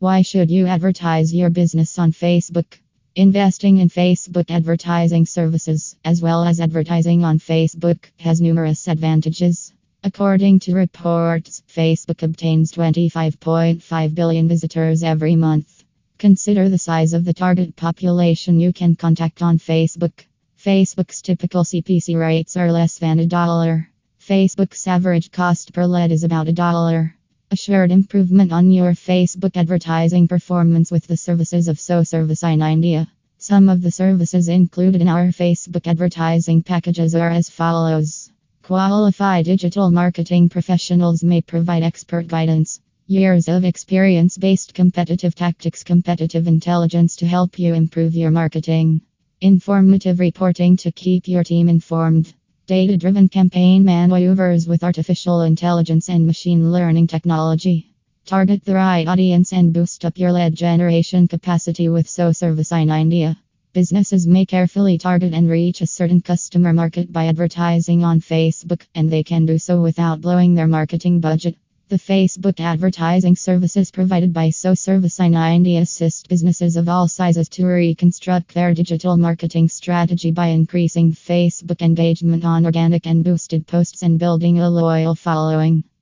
Why should you advertise your business on Facebook? Investing in Facebook advertising services, as well as advertising on Facebook, has numerous advantages. According to reports, Facebook obtains 25.5 billion visitors every month. Consider the size of the target population you can contact on Facebook. Facebook's typical CPC rates are less than a dollar. Facebook's average cost per lead is about a dollar. Assured improvement on your Facebook advertising performance with the services of SEO Service in India. Some of the services included in our Facebook advertising packages are as follows. Qualified digital marketing professionals may provide expert guidance, years of experience based competitive tactics, competitive intelligence to help you improve your marketing, informative reporting to keep your team informed. Data driven campaign maneuvers with artificial intelligence and machine learning technology. Target the right audience and boost up your lead generation capacity with SEO Service in India. Businesses may carefully target and reach a certain customer market by advertising on Facebook, and they can do so without blowing their marketing budget. The Facebook advertising services provided by SEO Service in India assist businesses of all sizes to reconstruct their digital marketing strategy by increasing Facebook engagement on organic and boosted posts and building a loyal following.